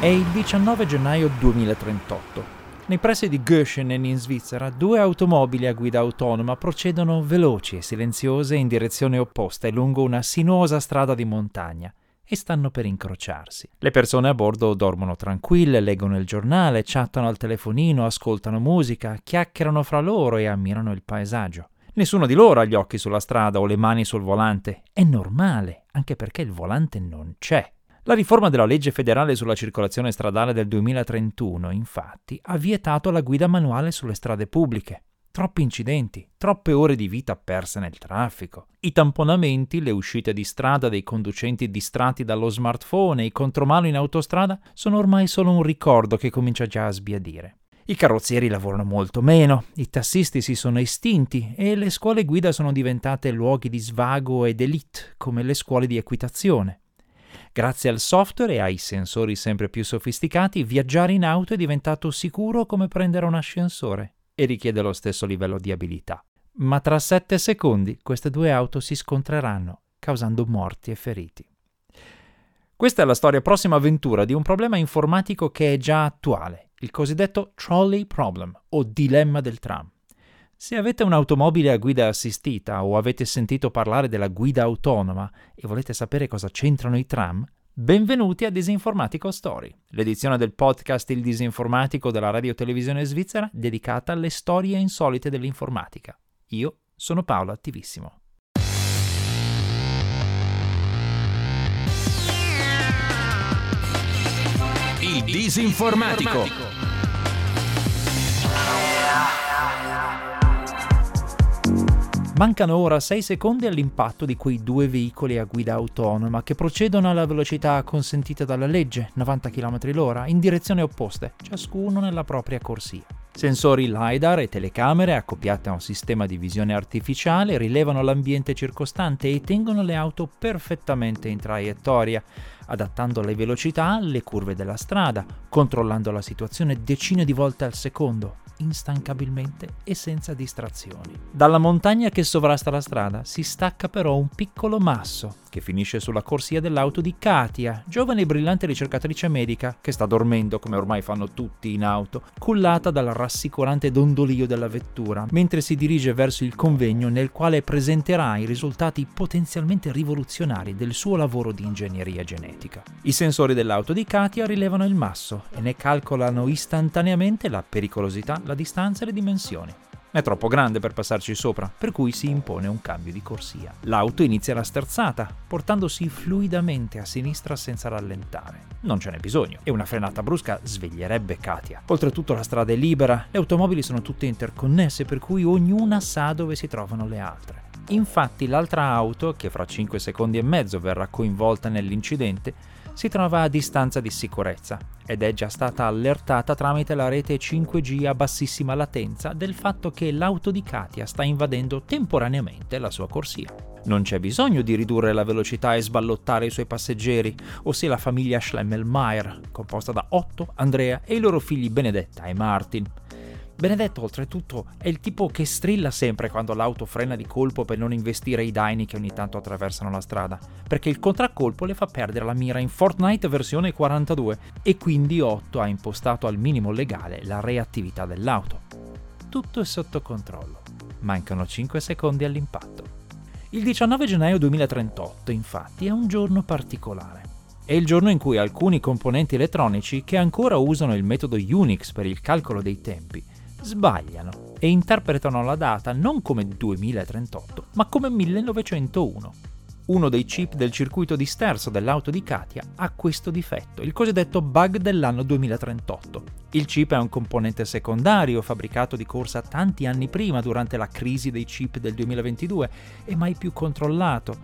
È il 19 gennaio 2038. Nei pressi di Göschenen in Svizzera, due automobili a guida autonoma procedono veloci e silenziose in direzione opposta lungo una sinuosa strada di montagna e stanno per incrociarsi. Le persone a bordo dormono tranquille, leggono il giornale, chattano al telefonino, ascoltano musica, chiacchierano fra loro e ammirano il paesaggio. Nessuno di loro ha gli occhi sulla strada o le mani sul volante. È normale, anche perché il volante non c'è. La riforma della legge federale sulla circolazione stradale del 2031, infatti, ha vietato la guida manuale sulle strade pubbliche. Troppi incidenti, troppe ore di vita perse nel traffico. I tamponamenti, le uscite di strada dei conducenti distratti dallo smartphone e i contromano in autostrada sono ormai solo un ricordo che comincia già a sbiadire. I carrozzieri lavorano molto meno, i tassisti si sono estinti e le scuole guida sono diventate luoghi di svago ed elite, come le scuole di equitazione. Grazie al software e ai sensori sempre più sofisticati, viaggiare in auto è diventato sicuro come prendere un ascensore e richiede lo stesso livello di abilità. Ma tra sette secondi queste due auto si scontreranno, causando morti e feriti. Questa è la storia prossima avventura di un problema informatico che è già attuale, il cosiddetto trolley problem o dilemma del tram. Se avete un'automobile a guida assistita o avete sentito parlare della guida autonoma e volete sapere cosa c'entrano i tram, benvenuti a Disinformatico Story, l'edizione del podcast Il Disinformatico della radio televisione svizzera dedicata alle storie insolite dell'informatica. Io sono Paolo Attivissimo. Il Disinformatico. Mancano ora 6 secondi all'impatto di quei due veicoli a guida autonoma che procedono alla velocità consentita dalla legge, 90 km h in direzioni opposte, ciascuno nella propria corsia. Sensori LiDAR e telecamere accoppiate a un sistema di visione artificiale rilevano l'ambiente circostante e tengono le auto perfettamente in traiettoria, adattando le velocità alle curve della strada, controllando la situazione decine di volte al secondo, instancabilmente e senza distrazioni. Dalla montagna che sovrasta la strada si stacca però un piccolo masso che finisce sulla corsia dell'auto di Katia, giovane e brillante ricercatrice medica che sta dormendo come ormai fanno tutti in auto, cullata dal rassicurante dondolio della vettura, mentre si dirige verso il convegno nel quale presenterà i risultati potenzialmente rivoluzionari del suo lavoro di ingegneria genetica. I sensori dell'auto di Katia rilevano il masso e ne calcolano istantaneamente la pericolosità, la distanza e le dimensioni. È troppo grande per passarci sopra, per cui si impone un cambio di corsia. L'auto inizia la sterzata, portandosi fluidamente a sinistra senza rallentare. Non ce n'è bisogno, e una frenata brusca sveglierebbe Katia. Oltretutto la strada è libera, le automobili sono tutte interconnesse, per cui ognuna sa dove si trovano le altre. Infatti l'altra auto, che fra 5 secondi e mezzo verrà coinvolta nell'incidente, si trova a distanza di sicurezza ed è già stata allertata tramite la rete 5G a bassissima latenza del fatto che l'auto di Katia sta invadendo temporaneamente la sua corsia. Non c'è bisogno di ridurre la velocità e sballottare i suoi passeggeri, ossia la famiglia Schlemmelmeier, composta da Otto, Andrea e i loro figli Benedetta e Martin. Benedetto, oltretutto, è il tipo che strilla sempre quando l'auto frena di colpo per non investire i daini che ogni tanto attraversano la strada, perché il contraccolpo le fa perdere la mira in Fortnite versione 42 e quindi Otto ha impostato al minimo legale la reattività dell'auto. Tutto è sotto controllo. Mancano 5 secondi all'impatto. Il 19 gennaio 2038, infatti, è un giorno particolare. È il giorno in cui alcuni componenti elettronici che ancora usano il metodo Unix per il calcolo dei tempi sbagliano e interpretano la data non come 2038, ma come 1901. Uno dei chip del circuito di sterzo dell'auto di Katia ha questo difetto, il cosiddetto bug dell'anno 2038. Il chip è un componente secondario fabbricato di corsa tanti anni prima durante la crisi dei chip del 2022 e mai più controllato,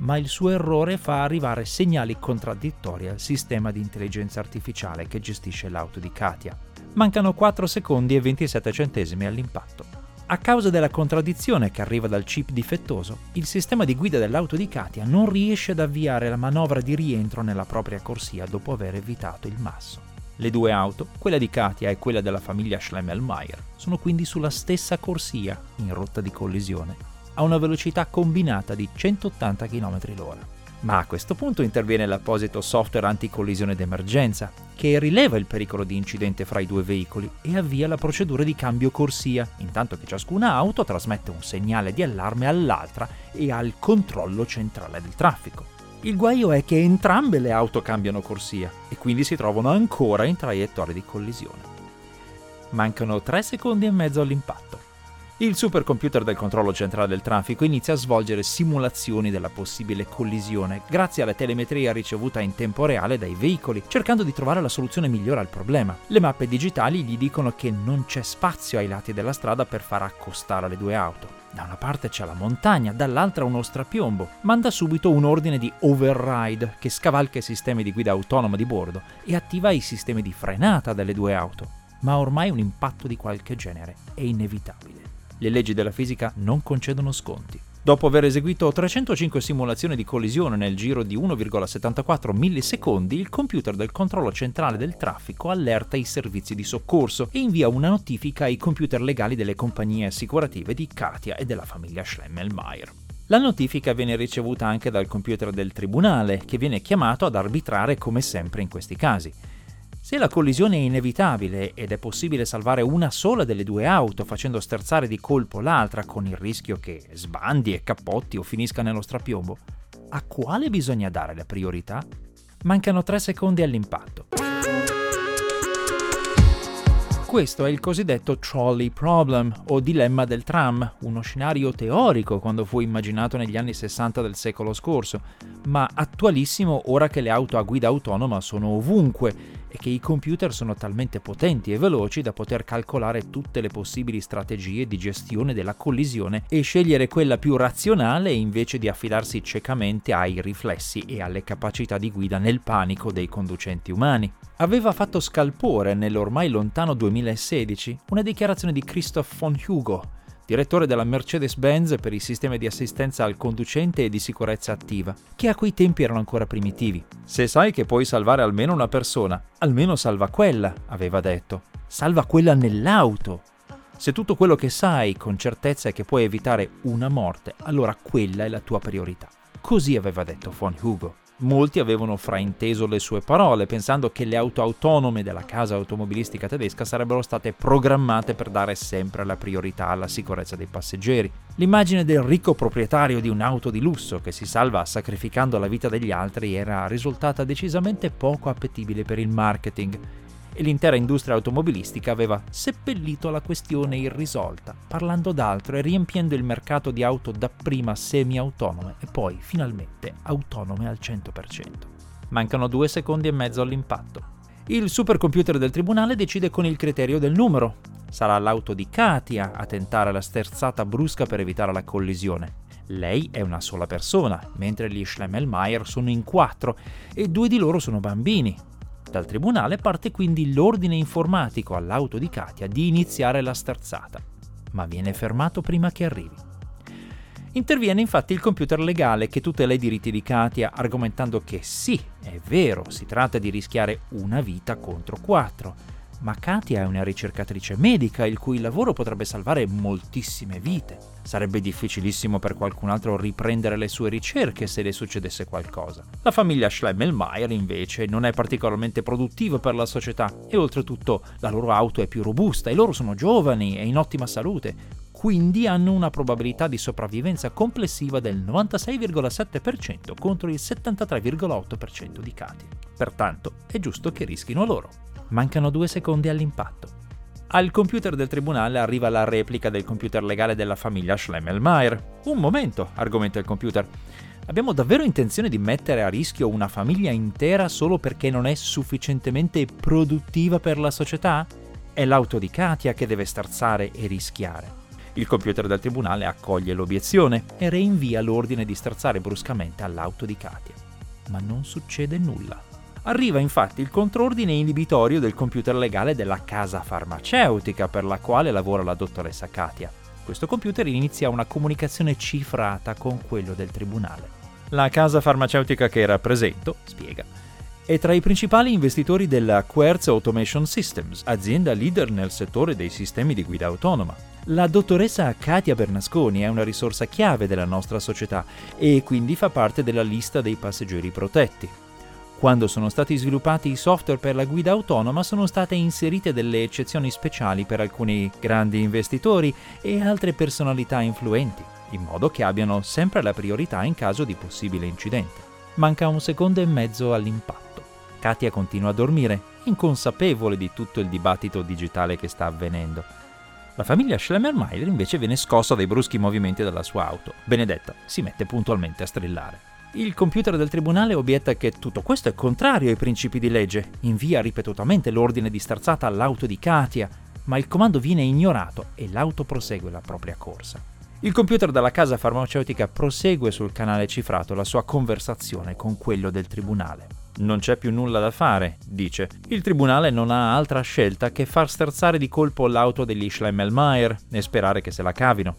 ma il suo errore fa arrivare segnali contraddittori al sistema di intelligenza artificiale che gestisce l'auto di Katia. Mancano 4 secondi e 27 centesimi all'impatto. A causa della contraddizione che arriva dal chip difettoso, il sistema di guida dell'auto di Katia non riesce ad avviare la manovra di rientro nella propria corsia dopo aver evitato il masso. Le due auto, quella di Katia e quella della famiglia Schlemmelmeier, sono quindi sulla stessa corsia, in rotta di collisione, a una velocità combinata di 180 km/h. Ma a questo punto interviene l'apposito software anticollisione d'emergenza, che rileva il pericolo di incidente fra i due veicoli e avvia la procedura di cambio corsia, intanto che ciascuna auto trasmette un segnale di allarme all'altra e al controllo centrale del traffico. Il guaio è che entrambe le auto cambiano corsia e quindi si trovano ancora in traiettoria di collisione. Mancano 3 secondi e mezzo all'impatto. Il supercomputer del controllo centrale del traffico inizia a svolgere simulazioni della possibile collisione grazie alla telemetria ricevuta in tempo reale dai veicoli, cercando di trovare la soluzione migliore al problema. Le mappe digitali gli dicono che non c'è spazio ai lati della strada per far accostare le due auto. Da una parte c'è la montagna, dall'altra uno strapiombo. Manda subito un ordine di override che scavalca i sistemi di guida autonoma di bordo e attiva i sistemi di frenata delle due auto. Ma ormai un impatto di qualche genere è inevitabile le leggi della fisica non concedono sconti. Dopo aver eseguito 305 simulazioni di collisione nel giro di 1,74 millisecondi, il computer del controllo centrale del traffico allerta i servizi di soccorso e invia una notifica ai computer legali delle compagnie assicurative di Katia e della famiglia Schlemmelmeier. La notifica viene ricevuta anche dal computer del tribunale, che viene chiamato ad arbitrare come sempre in questi casi. Se la collisione è inevitabile ed è possibile salvare una sola delle due auto facendo sterzare di colpo l'altra con il rischio che sbandi e cappotti o finisca nello strapiombo, a quale bisogna dare la priorità? Mancano tre secondi all'impatto. Questo è il cosiddetto trolley problem o dilemma del tram, uno scenario teorico quando fu immaginato negli anni 60 del secolo scorso, ma attualissimo ora che le auto a guida autonoma sono ovunque e che i computer sono talmente potenti e veloci da poter calcolare tutte le possibili strategie di gestione della collisione e scegliere quella più razionale invece di affidarsi ciecamente ai riflessi e alle capacità di guida nel panico dei conducenti umani. Aveva fatto scalpore nell'ormai lontano 2016 una dichiarazione di Christoph von Hugo, direttore della Mercedes-Benz per i sistemi di assistenza al conducente e di sicurezza attiva, che a quei tempi erano ancora primitivi. Se sai che puoi salvare almeno una persona, almeno salva quella, aveva detto. Salva quella nell'auto. Se tutto quello che sai con certezza è che puoi evitare una morte, allora quella è la tua priorità. Così aveva detto von Hugo. Molti avevano frainteso le sue parole, pensando che le auto autonome della casa automobilistica tedesca sarebbero state programmate per dare sempre la priorità alla sicurezza dei passeggeri. L'immagine del ricco proprietario di un'auto di lusso che si salva sacrificando la vita degli altri era risultata decisamente poco appetibile per il marketing e l'intera industria automobilistica aveva seppellito la questione irrisolta, parlando d'altro e riempiendo il mercato di auto dapprima semi-autonome e poi finalmente autonome al 100%. Mancano due secondi e mezzo all'impatto. Il supercomputer del tribunale decide con il criterio del numero. Sarà l'auto di Katia a tentare la sterzata brusca per evitare la collisione. Lei è una sola persona, mentre gli Schlemmelmeier sono in quattro e due di loro sono bambini, dal tribunale parte quindi l'ordine informatico all'auto di Katia di iniziare la sterzata, ma viene fermato prima che arrivi. Interviene infatti il computer legale che tutela i diritti di Katia, argomentando che sì, è vero, si tratta di rischiare una vita contro quattro, ma Katia è una ricercatrice medica il cui lavoro potrebbe salvare moltissime vite. Sarebbe difficilissimo per qualcun altro riprendere le sue ricerche se le succedesse qualcosa. La famiglia Schlemmelmeier invece non è particolarmente produttiva per la società e oltretutto la loro auto è più robusta e loro sono giovani e in ottima salute, quindi hanno una probabilità di sopravvivenza complessiva del 96,7% contro il 73,8% di Katia. Pertanto è giusto che rischino loro. Mancano due secondi all'impatto. Al computer del tribunale arriva la replica del computer legale della famiglia Schlemmelmeier. Un momento, argomenta il computer. Abbiamo davvero intenzione di mettere a rischio una famiglia intera solo perché non è sufficientemente produttiva per la società? È l'auto di Katia che deve sterzare e rischiare. Il computer del tribunale accoglie l'obiezione e reinvia l'ordine di sterzare bruscamente all'auto di Katia. Ma non succede nulla. Arriva infatti il controordine inibitorio del computer legale della casa farmaceutica per la quale lavora la dottoressa Katia. Questo computer inizia una comunicazione cifrata con quello del tribunale. La casa farmaceutica che rappresento, spiega, è tra i principali investitori della Quartz Automation Systems, azienda leader nel settore dei sistemi di guida autonoma. La dottoressa Katia Bernasconi è una risorsa chiave della nostra società e quindi fa parte della lista dei passeggeri protetti. Quando sono stati sviluppati i software per la guida autonoma sono state inserite delle eccezioni speciali per alcuni grandi investitori e altre personalità influenti, in modo che abbiano sempre la priorità in caso di possibile incidente. Manca un secondo e mezzo all'impatto. Katia continua a dormire, inconsapevole di tutto il dibattito digitale che sta avvenendo. La famiglia Schlemmermeier invece viene scossa dai bruschi movimenti della sua auto. Benedetta si mette puntualmente a strillare. Il computer del tribunale obietta che tutto questo è contrario ai principi di legge, invia ripetutamente l'ordine di sterzata all'auto di Katia, ma il comando viene ignorato e l'auto prosegue la propria corsa. Il computer della casa farmaceutica prosegue sul canale cifrato la sua conversazione con quello del tribunale. Non c'è più nulla da fare, dice. Il tribunale non ha altra scelta che far sterzare di colpo l'auto degli Schlemmelmeier e sperare che se la cavino.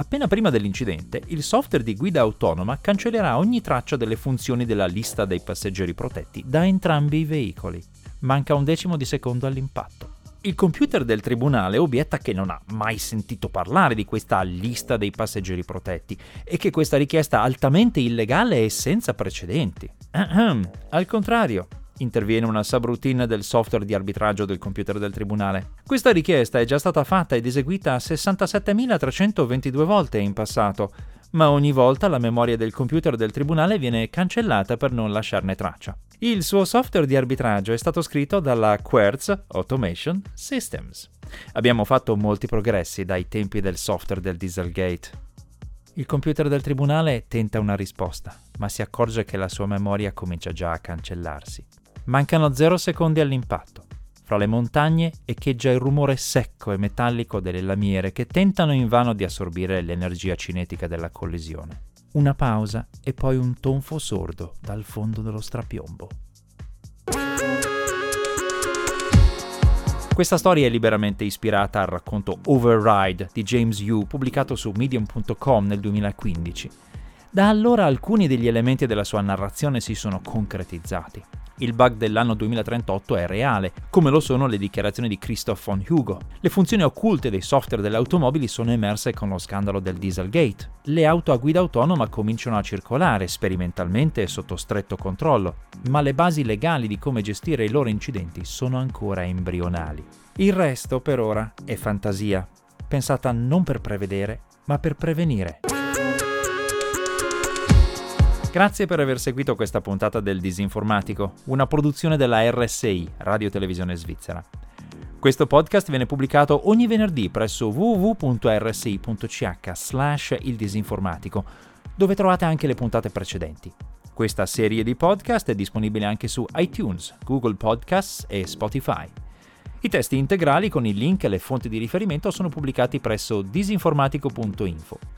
Appena prima dell'incidente, il software di guida autonoma cancellerà ogni traccia delle funzioni della lista dei passeggeri protetti da entrambi i veicoli. Manca un decimo di secondo all'impatto. Il computer del tribunale obietta che non ha mai sentito parlare di questa lista dei passeggeri protetti e che questa richiesta altamente illegale e senza precedenti. Al contrario, interviene una subroutine del software di arbitraggio del computer del tribunale. Questa richiesta è già stata fatta ed eseguita 67.322 volte in passato, ma ogni volta la memoria del computer del tribunale viene cancellata per non lasciarne traccia. Il suo software di arbitraggio è stato scritto dalla Quartz Automation Systems. Abbiamo fatto molti progressi dai tempi del software del Dieselgate. Il computer del tribunale tenta una risposta, ma si accorge che la sua memoria comincia già a cancellarsi. Mancano zero secondi all'impatto. Fra le montagne echeggia il rumore secco e metallico delle lamiere che tentano invano di assorbire l'energia cinetica della collisione. Una pausa e poi un tonfo sordo dal fondo dello strapiombo. Questa storia è liberamente ispirata al racconto Override di James Yu, pubblicato su medium.com nel 2015. Da allora alcuni degli elementi della sua narrazione si sono concretizzati. Il bug dell'anno 2038 è reale, come lo sono le dichiarazioni di Christoph von Hugo. Le funzioni occulte dei software delle automobili sono emerse con lo scandalo del Dieselgate. Le auto a guida autonoma cominciano a circolare sperimentalmente e sotto stretto controllo, ma le basi legali di come gestire i loro incidenti sono ancora embrionali. Il resto, per ora, è fantasia, pensata non per prevedere, ma per prevenire. Grazie per aver seguito questa puntata del Disinformatico, una produzione della RSI, Radio Televisione Svizzera. Questo podcast viene pubblicato ogni venerdì presso www.rsi.ch slash il disinformatico, dove trovate anche le puntate precedenti. Questa serie di podcast è disponibile anche su iTunes, Google Podcasts e Spotify. I testi integrali con i link e le fonti di riferimento sono pubblicati presso disinformatico.info.